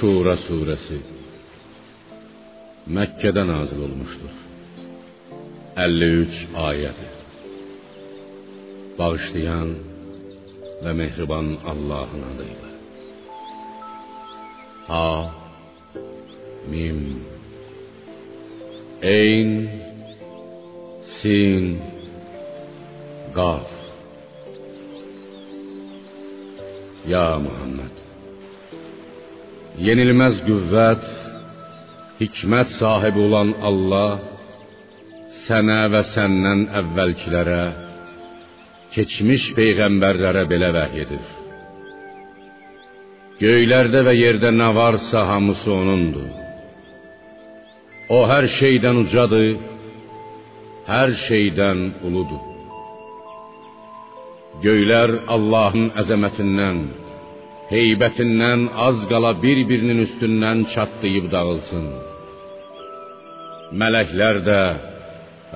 Şura suresi Mekke'de nazil olmuştur. 53 ayeti. Bağışlayan ve mehriban Allah'ın adıyla. Ha, Mim, Eyn, Sin, Gaf. Ya Muhammed, yenilmez qüvvət, hikmət sahibi olan Allah sənə və səndən əvvəlkilərə, keçmiş peyğəmbərlərə belə vəhy edir. Göylərdə və yerdə nə varsa hamısı onundur. O hər şeydən ucadır, hər şeydən uludur. Göylər Allahın əzəmətindən, heybətindən az qala bir-birinin üstündən çatlayıb dağılsın. Mələklər də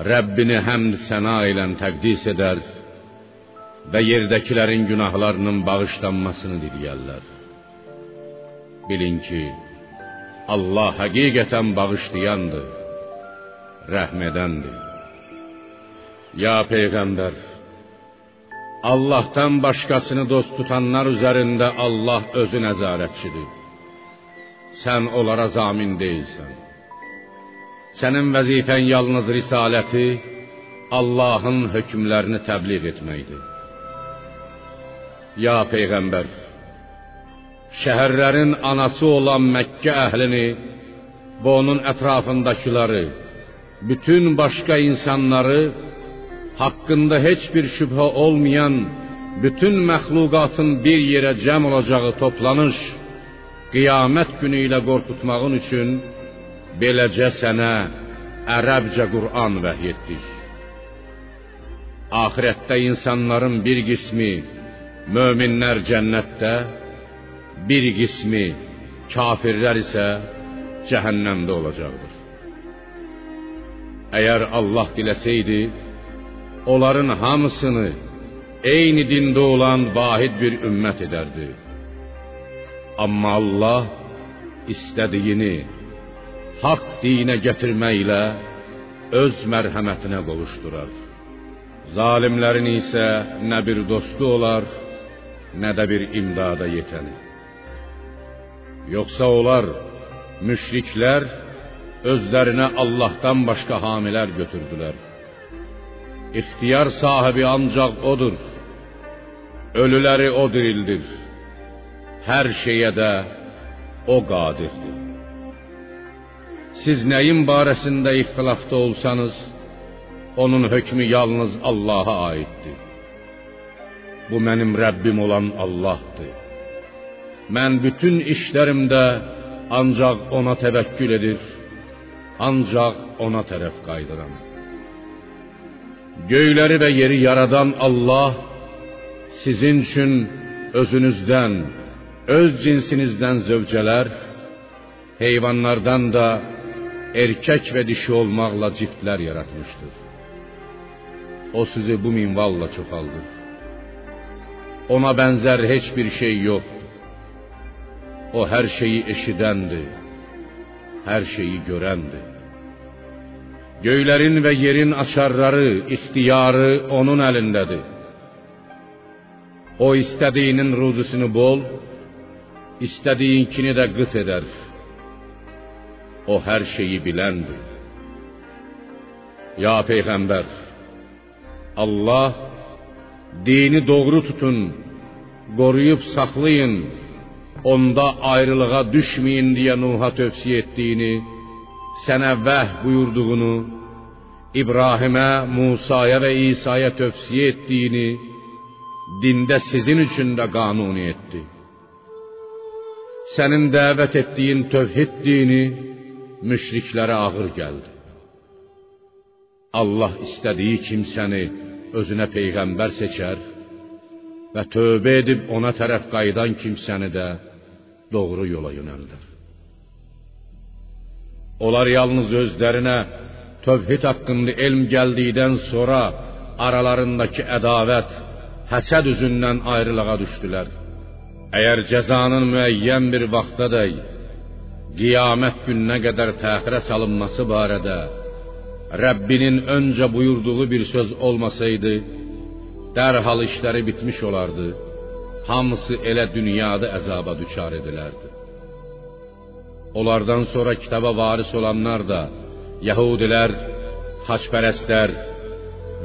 Rəbbini həmd səna ilə təqdis edər və yerdəkilərin günahlarının bağışlanmasını diləyərlər. Bilin ki, Allah həqiqətən bağışlayandır, rəhm edəndir. Ya peyğəmbər, Allah'tan başkasını dost tutanlar üzerinde Allah özü nəzarətçidir. Sən onlara zamin deyilsən. Sənin vəzifən yalnız risaləti, Allahın hökmlərini təbliğ etməkdir. Ya peyğəmbər, şəhərlərin anası olan Məkkə əhlini və onun ətrafındakiləri, bütün başqa insanları hakkında hiçbir şüphe olmayan bütün məxluqatın bir yerə cəm olacağı toplanış qiyamət günü ilə qorxutmağın üçün beləcə sənə ərəbcə Qur'an vəhy etdik. Axirətdə insanların bir qismi möminlər cənnətdə, bir qismi kafirlər isə cəhənnəmdə olacaqdır. Əgər Allah diləsəydi, onların hamısını eyni dində olan vahid bir ümmət edərdi. Amma Allah istədiyini haqq dinə gətirməklə öz mərhəmətinə qovuşdurar. Zalimlərin isə nə bir dostu olar, nə də bir imdada yetəni. Yoxsa onlar müşriklər özlərinə Allahdan başqa hamilər götürdülər. İhtiyar sahibi ancaq odur. Ölüləri o dirildir. Hər şeyə də o qadirdir. Siz nəyin barəsində ixtilafda olsanız, onun hökmü yalnız Allah'a aiddir. Bu mənim Rəbbim olan Allahdır. Mən bütün işlərimdə ancaq ona təvəkkül edir, ancaq ona tərəf qayıdıram. Göyləri və yeri yaradan Allah sizin üçün özünüzdən, öz cinsinizdən zövcələr, heyvanlardan da erkək və dişi olmaqla ciftlər yaratmışdır. O sizi bu minvalla çoxaldır. Ona bənzər heç bir şey yoxdur. O hər şeyi eşidəndir, hər şeyi görəndir. Göylərin və yerin açarları, ixtiyarı onun əlindədir. O istədiyinin ruzusunu bol, istədiyinkini də qıt edər. O hər şeyi biləndir. Ya peyğəmbər, Allah dini doğru tutun, qoruyub saxlayın, onda ayrılığa düşməyin deyə Nuh'a tövsiyə etdiyini sənə vəh buyurduğunu, İbrahimə, Musaya və İsa'ya tövsiyə etdiyini dində sizin üçün də qanuni etdi. Sənin dəvət etdiyin tövhid dini müşriklərə ağır gəldi. Allah istədiyi kimsəni özünə peyğəmbər seçər və tövbə edib ona tərəf qayıdan kimsəni də doğru yola yönəldir. Onlar yalnız özlərinə tövhid haqqında elm gəldikdən sonra aralarındakı ədavət, həsəd üzündən ayrılığa düşdülər. Əgər cəzanın müəyyən bir vaxtadək qiyamət gününə qədər təxirə salınması barədə Rəbbinin öncə buyurduğu bir söz olmasaydı, dərhal işləri bitmiş olardı. Hamısı elə dünyada əzaba düçar edilərdi. Onlardan sonra kitaba varis olanlar da Yahudilər, xaçpərəstlər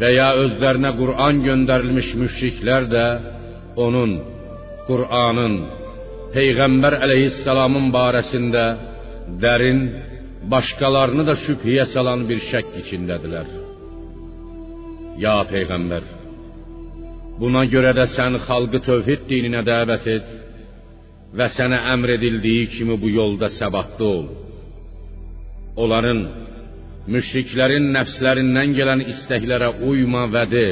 və ya özlərinə Qur'an göndərilmiş müşriklər də onun Qur'anın Peyğəmbər əleyhissalamın barəsində dərin, başqalarını da şübhəyə salan bir şəkk içindədilər. Ya Peyğəmbər, buna görə də sən xalqı tövhid dininə dəvət et və sənə əmr edildiyi kimi bu yolda səbatlı ol. Onların, müşriklərin nəfslərindən gələn istəklərə uyma və de,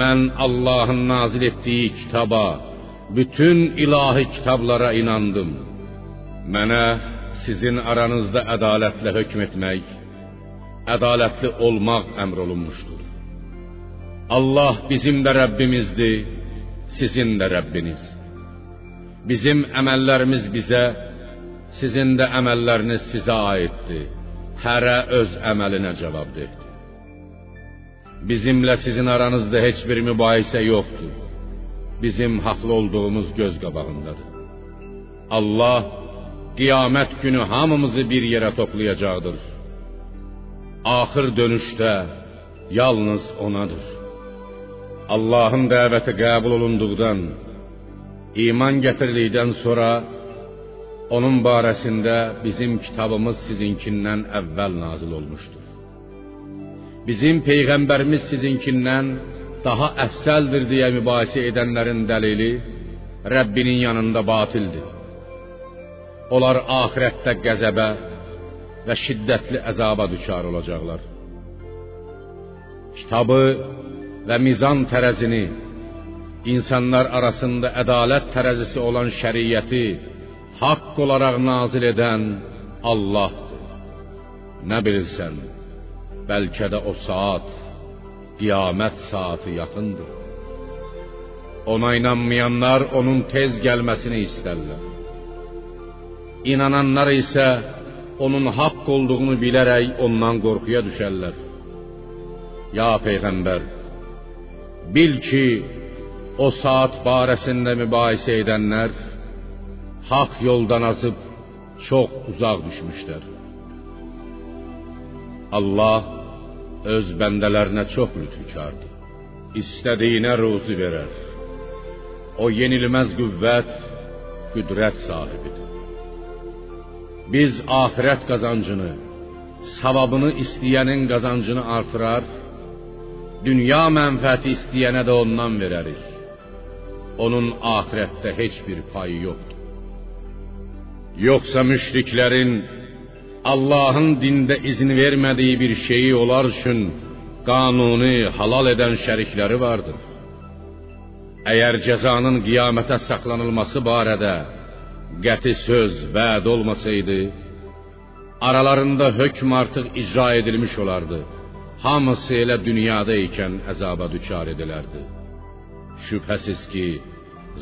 mən Allahın nazil etdiyi kitaba, bütün ilahi kitablara inandım. Mənə sizin aranızda ədalətlə hökm etmək, ədalətli olmaq əmr olunmuşdur. Allah bizim də Rəbbimizdir, sizin də Rəbbiniz. Bizim əməllərimiz bizə, sizin də əməlləriniz sizə aiddir. Hərə öz əməlinə cavabdehdir. Bizimlə sizin aranızda heç bir mübahisə yoxdur. Bizim haqlı olduğumuz göz qabağındadır. Allah qiyamət günü hamımızı bir yerə toplayacaqdır. Axır dönüşdə yalnız onadır. Allahın dəvəti qəbul olunduqdan, iman gətirdikdən sonra onun barəsində bizim kitabımız sizinkindən əvvəl nazil olmuşdur. Bizim peyğəmbərimiz sizinkindən daha əfsəldir deyə mübahisə edənlərin dəlili Rəbbinin yanında batildir. Onlar axirətdə qəzəbə və şiddətli əzaba düçar olacaqlar. Kitabı və mizan tərəzini, insanlar arasında ədalət tərəzisi olan şəriəti haqq olaraq nazil edən Allahdır. Nə bilirsən, bəlkə də o saat, qiyamət saatı yaxındır. Ona inanmayanlar onun tez gəlməsini istərlər. İnananlar isə onun haqq olduğunu bilərək ondan qorxuya düşərlər. Ya peyğəmbər, bil ki, o saat barəsində mübahisə edənlər haqq yoldan azıb çox uzaq düşmüşlər. Allah öz bəndələrinə çox lütfükardır. İstədiyinə ruzi verər. O yenilməz qüvvət, qüdrət sahibidir. Biz axirət qazancını, savabını istəyənin qazancını artırar, dünya mənfəəti istəyənə də ondan verərik. Onun axirətdə heç bir payı yoxdur. Yoxsa müşriklərin Allahın dində izin vermədiyi bir şeyi onlar üçün qanuni halal edən şərikləri vardır. Əgər cəzanın qiyamətə saxlanılması barədə qəti söz, vəd olmasaydı, aralarında hökm artıq icra edilmiş olardı. Hamısı elə dünyada ikən əzaba düçar edilərdi. Şübhəsiz ki,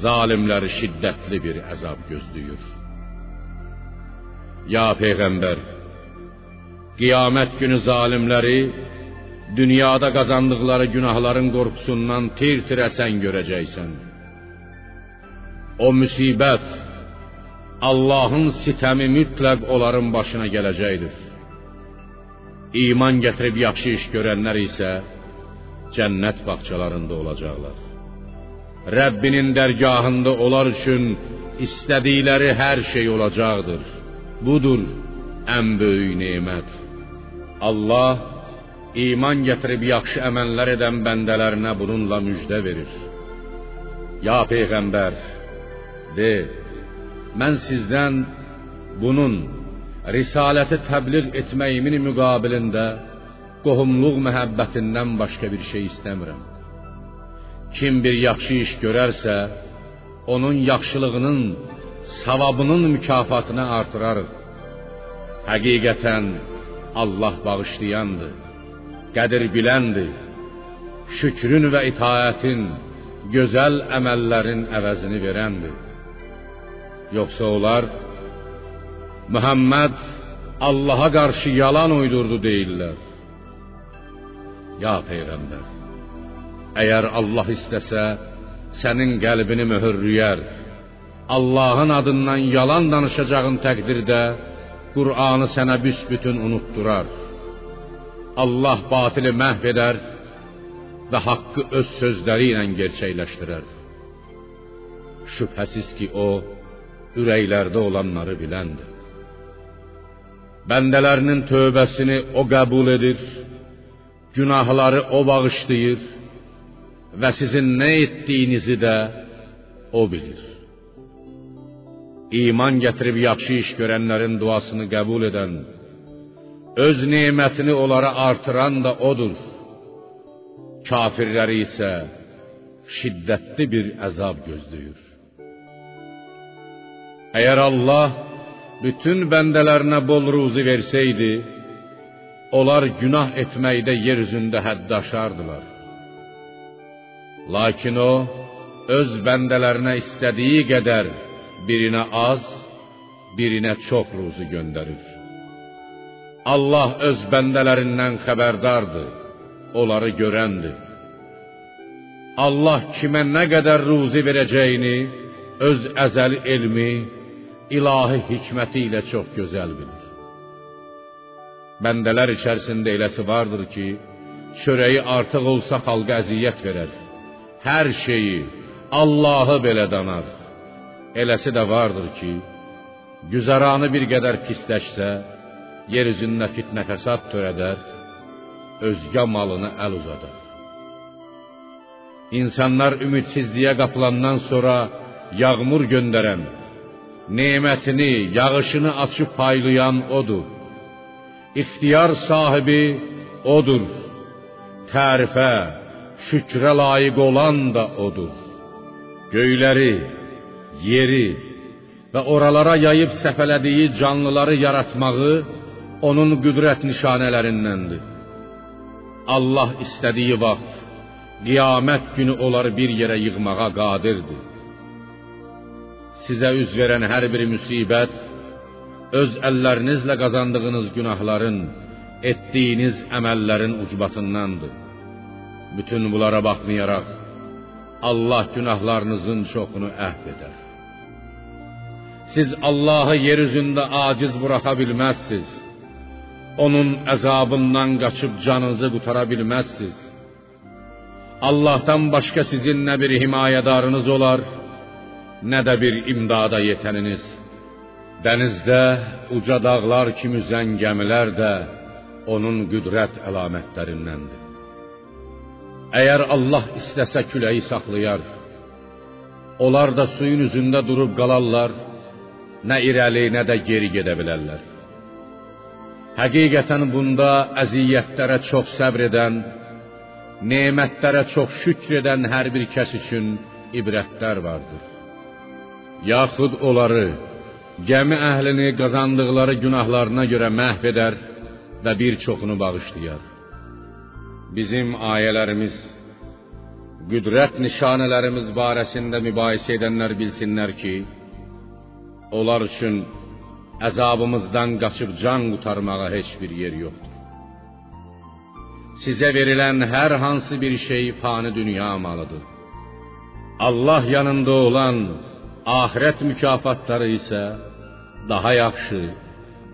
zalimləri şiddətli bir əzab gözləyir. Ya peyğəmbər, qiyamət günü zalimləri dünyada qazandıqları günahların qorxusundan tir-tirə sən görəcəksən. O müsibət, Allahın sitəmi mütləq onların başına gələcəkdir. İman gətirib yaxşı iş görənlər isə cənnət bağçalarında olacaqlar. Rəbbinin dərgahında onlar üçün istədikləri hər şey olacaqdır. Budur ən böyük nemət. Allah iman gətirib yaxşı əməllər edən bəndələrinə bununla müjdə verir. Ya peyğəmbər, de: Mən sizdən bunun risaləti təbliğ etməyimin müqabilində qohumluq məhəbbətindən başqa bir şey istəmirəm. Kim bir yaxşı iş görərsə, onun yaxşılığının savabının mükafatını artırarıq. Həqiqətən Allah bağışlayandır, qədir biləndir. Şükrün və itaətin, gözəl əməllərin əvəzini verəndir. Yoxsa onlar Muhammed Allah'a qarşı yalan uydurdu deyirlər. Ya peyğəmbər, əgər Allah istəsə, sənin qəlbini möhürləyər. Allahın adından yalan danışacağın təqdirdə Qur'anı sənə büsbütün unutdurar. Allah batili məhv edər və haqqı öz sözləri ilə gerçəkləşdirər. Şübhəsiz ki, o ürəklərdə olanları biləndir. Bəndələrinin tövbəsini o qəbul edir, günahları o bağışlayır və sizin nə etdiyinizi də o bilir. İman gətirib yaxşı iş görənlərin duasını qəbul edən, öz nemətini onlara artıran da odur. Kafirləri isə şiddətli bir əzab gözləyir. Əgər Allah bütün bəndələrinə bol ruzi versəydi, onlar günah etməkdə yer üzündə hədd aşardılar. Lakin o öz bəndələrinə istədiyi qədər birinə az, birinə çox ruzi göndərir. Allah öz bəndələrindən xəbərdardır, onları görəndir. Allah kimə nə qədər ruzi verəcəyini öz əzəli elmi, ilahi hikməti ilə çox gözəl bilir. Bəndələr içərisində eləsi vardır ki, çörəyi artıq olsa xalqa əziyyət verər. Hər şeyi Allahı belə danar. Eləsi də vardır ki, güzaranı bir qədər pisləşsə, yer üzündə fitnə fəsad törədər, özgə malını əl uzadar. İnsanlar ümidsizliyə qapılandan sonra yağmur göndərən, nemətini, yağışını açıb paylayan odur. İxtiyar sahibi odur. Tərifə, şükrə layiq olan da odur. Göyləri, yeri və oralara yayıb səfələdiyi canlıları yaratmağı onun qüdrət nişanələrindəndir. Allah istədiyi vaxt qiyamət günü onları bir yerə yığmağa qadirdir. Sizə üz verən hər bir müsibət öz əllərinizlə qazandığınız günahların, etdiyiniz əməllərin ucbatındandır. Bütün bunlara baxmayaraq Allah günahlarınızın çoxunu əhv. Siz Allahı yer aciz buraxa bilməzsiniz. Onun əzabından qaçıb canınızı qutara bilməzsiniz. Allahdan başqa sizin nə bir himayədarınız olar, nə də bir imdada yetəniniz. Dənizdə uca dağlar kimi üzən gəmilər də onun qüdrət əlamətlərindəndir. Əgər Allah istəsə küləyi saxlayar, onlar da suyun üzündə durub qalarlar, nə irəli, nə də geri gedə bilərlər. Həqiqətən bunda əziyyətlərə çox səbr edən, nemətlərə çox şükr edən hər bir kəs üçün ibrətlər vardır. Yaxud onları, gəmi əhlini qazandıqları günahlarına görə məhv edər və bir çoxunu bağışlayar. Bizim ayələrimiz, qüdrət nişanələrimiz barəsində mübahisə edənlər bilsinlər ki, onlar üçün əzabımızdan qaçıb can qurtarmağa heç bir yer yoxdur. Sizə verilən hər hansı bir şey fani dünya malıdır. Allah yanında olan axirət mükafatları isə daha yaxşı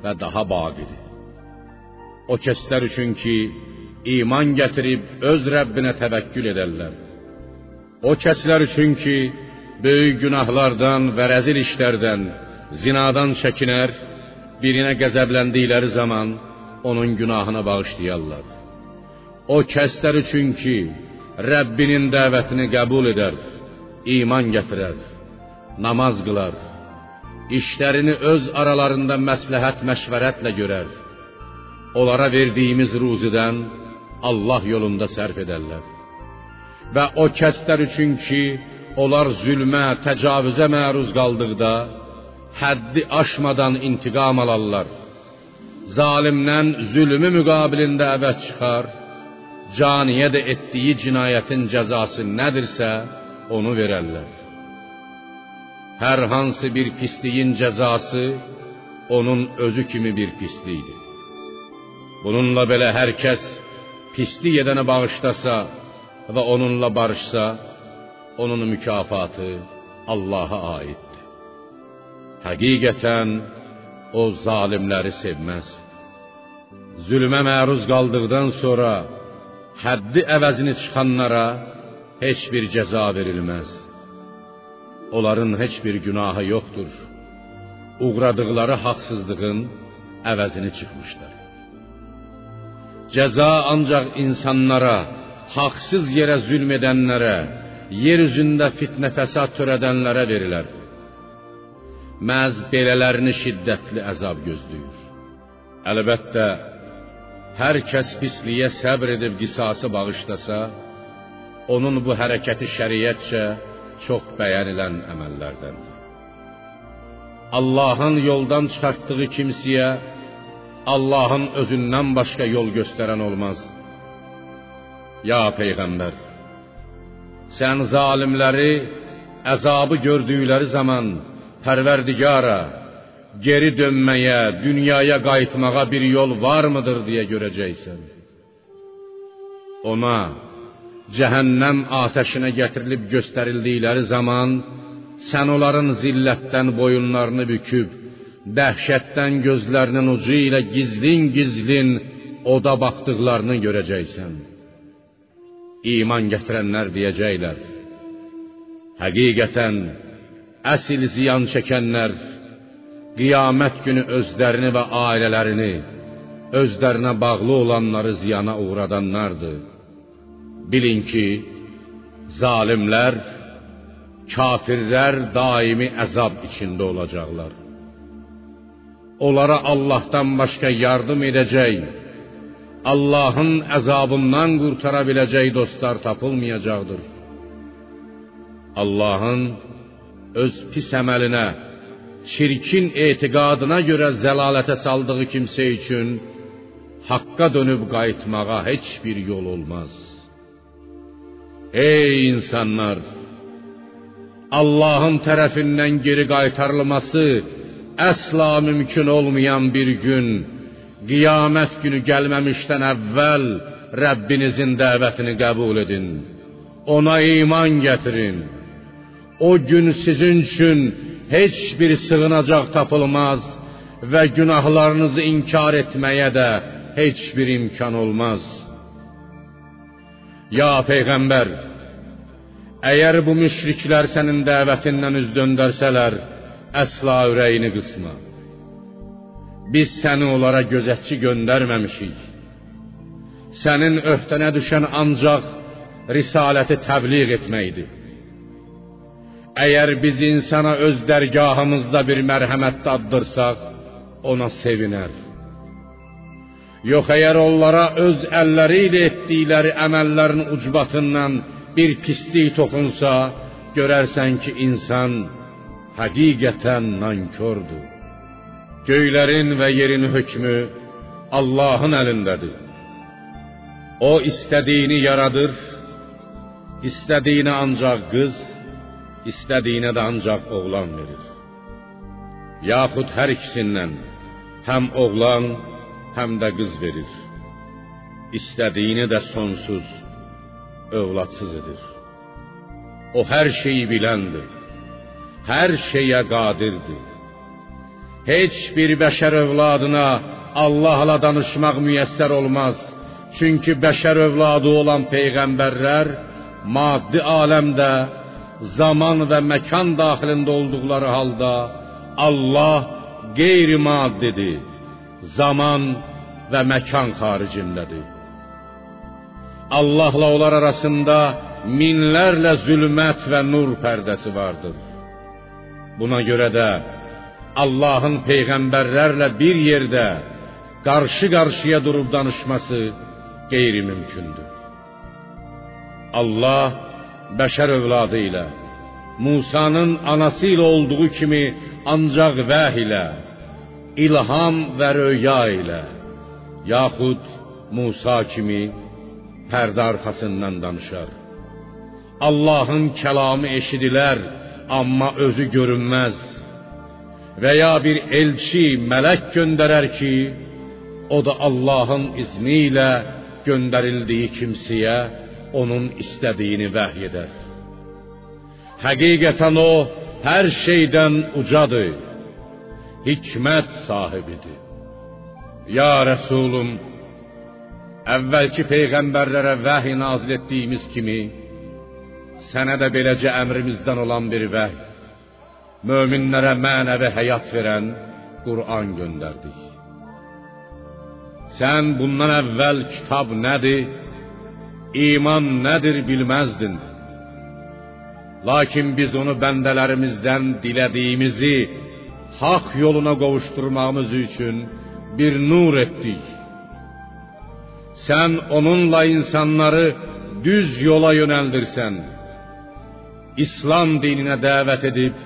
və daha baqidir. O kəslər üçün ki, iman gətirib öz Rəbbinə təvəkkül edərlər. O kəslər üçün ki, böyük günahlardan və rəzil işlərdən, zinadan çəkinər, birinə qəzəbləndikləri zaman onun günahını bağışlayarlar. O kəslər üçün ki, Rəbbinin dəvətini qəbul edər, iman gətirər, namaz qılar, işlərini öz aralarında məsləhət məşvərətlə görər. Onlara verdiyimiz ruzidən Allah yolunda sərf edərlər. Və o kəslər üçün ki, onlar zülmə, təcavüzə məruz qaldıqda həddi aşmadan intiqam alarlar. Zalimdən zülmü müqabilində əvəz çıxar, caniyə də etdiyi cinayətin cəzası nədirsə, onu verərlər. Hər hansı bir pisliyin cəzası onun özü kimi bir pislikdir. Bununla belə hər kəs pislik edəni bağışlasa və onunla barışsa, onun mükafatı Allah'a aiddir. Həqiqətən o zalimləri sevməz. Zülmə məruz qaldıqdan sonra həddi əvəzini çıxanlara heç bir cəza verilməz. Onların heç bir günahı yoxdur. Uğradıqları haqsızlığın əvəzini çıxmışlar. Cəza ancaq insanlara, haqsız yerə zülm edənlərə, yer üzündə fitnə fəsad törədənlərə verilər. Məz belələrini şiddətli əzab gözləyir. Əlbəttə, hər kəs pisliyə səbr edib qisası bağışlasa, onun bu hərəkəti şəriətcə çox bəyənilən əməllərdəndir. Allahın yoldan çıxartdığı kimsəyə Allahın özündən başqa yol göstərən olmaz. Ya peyğəmbər, sən zalimləri əzabı gördükləri zaman Pərverdigara geri dönməyə, dünyaya qayıtmağa bir yol varmıdır deyə görəcəksən. Ona cəhənnəm atəşinə gətirilib göstərildikləri zaman sən onların zillətdən boyunlarını büküb, dəhşətdən gözlərinin ucu ilə gizlin-gizlin oda baxdıqlarını görəcəksən. İman gətirənlər deyəcəklər: Həqiqətən əsl ziyan çəkənlər qiyamət günü özlərini və ailələrini, özlərinə bağlı olanları ziyana uğradanlardır. Bilin ki, zalimlər, kafirlər daimi əzab içində olacaqlar. Onlara Allahdan başqa yardım edəcək, Allahın əzabından qurtara biləcək dostlar tapılmayacaqdır. Allahın öz pis əməlinə, çirkin etiqadına görə zəlalətə saldığı kimsə üçün haqqa dönüb qayıtmağa heç bir yol olmaz. Ey insanlar! Allahın tərəfindən geri qaytarılması əsla mümkün olmayan bir gün, qiyamət günü gəlməmişdən əvvəl Rəbbinizin dəvətini qəbul edin. Ona iman gətirin. O gün sizin üçün heç bir sığınacaq tapılmaz və günahlarınızı inkar etməyə də heç bir imkan olmaz. Ya peyğəmbər, əgər bu müşriklər sənin dəvətindən üz döndərsələr, əsla ürəyini qısma. Biz səni onlara gözətçi göndərməmişik. Sənin öhdənə düşən ancaq risaləti təbliğ etməkdir. Əgər biz insana öz dərgahımızda bir mərhəmət daddırsaq, ona sevinər. Yox əgər onlara öz əlləri ilə etdikləri əməllərin ucbatından bir pislik toxunsa, görərsən ki, insan həqiqətən nankördür. Göylərin və yerin hökmü Allahın əlindədir. O istədiyini yaradır, istədiyini ancaq qız, istədiyinə də ancaq oğlan verir. Yaxud hər ikisindən həm oğlan, həm də qız verir. İstədiyini də sonsuz, övladsız edir. O hər şeyi biləndir. Hər şeyə qadirdir. Heç bir bəşər övladına Allahla danışmaq müyəssər olmaz. Çünki bəşər övladı olan peyğəmbərlər maddi aləmdə zaman və məkan daxilində olduqları halda Allah qeyri-maddidir. Zaman və məkan xaricindədir. Allahla onlar arasında minlərlə zülmət və nur pərdəsi vardır. Buna görə də Allahın peyğəmbərlərlə bir yerdə qarşı-qarşıya durub danışması qeyri-mümkündür. Allah bəşər övladı ilə, Musanın anası ilə olduğu kimi ancaq vəh ilə, ilham və röya ilə, yaxud Musa kimi pərdə arxasından danışar. Allahın kəlamı eşidilər, amma özü görünməz. veya bir elçi, melek gönderer ki, o da Allah'ın izniyle gönderildiği kimseye onun istediğini vahiy eder. Həqiqətən o hər şeydən ucadır. Hikmət sahibidir. Ya Resulüm, əvvəlki peyğəmbərlərə vəhy nazil etdiyimiz kimi, sənə də beləcə əmrimizdən olan bir vəhy, möminlərə mənəvi həyat verən Qur'an göndərdik. Sən bundan əvvəl kitab nədir, iman nədir bilməzdin. Lakin biz onu bəndələrimizdən dilədiyimizi haq yoluna qovuşturmağımız üçün bir nur etdik. Sən onunla insanları düz yola yönəldirsən. İslam dininə dəvət edib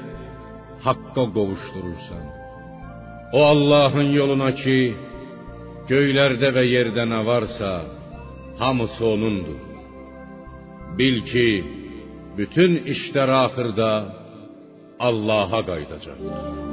haqqa qovuşdurursan. O Allahın yoluna ki, göylərdə və yerdə nə varsa, hamısı onundur. Bil ki, bütün işlər axırda Allah'a qayıdacaqdır.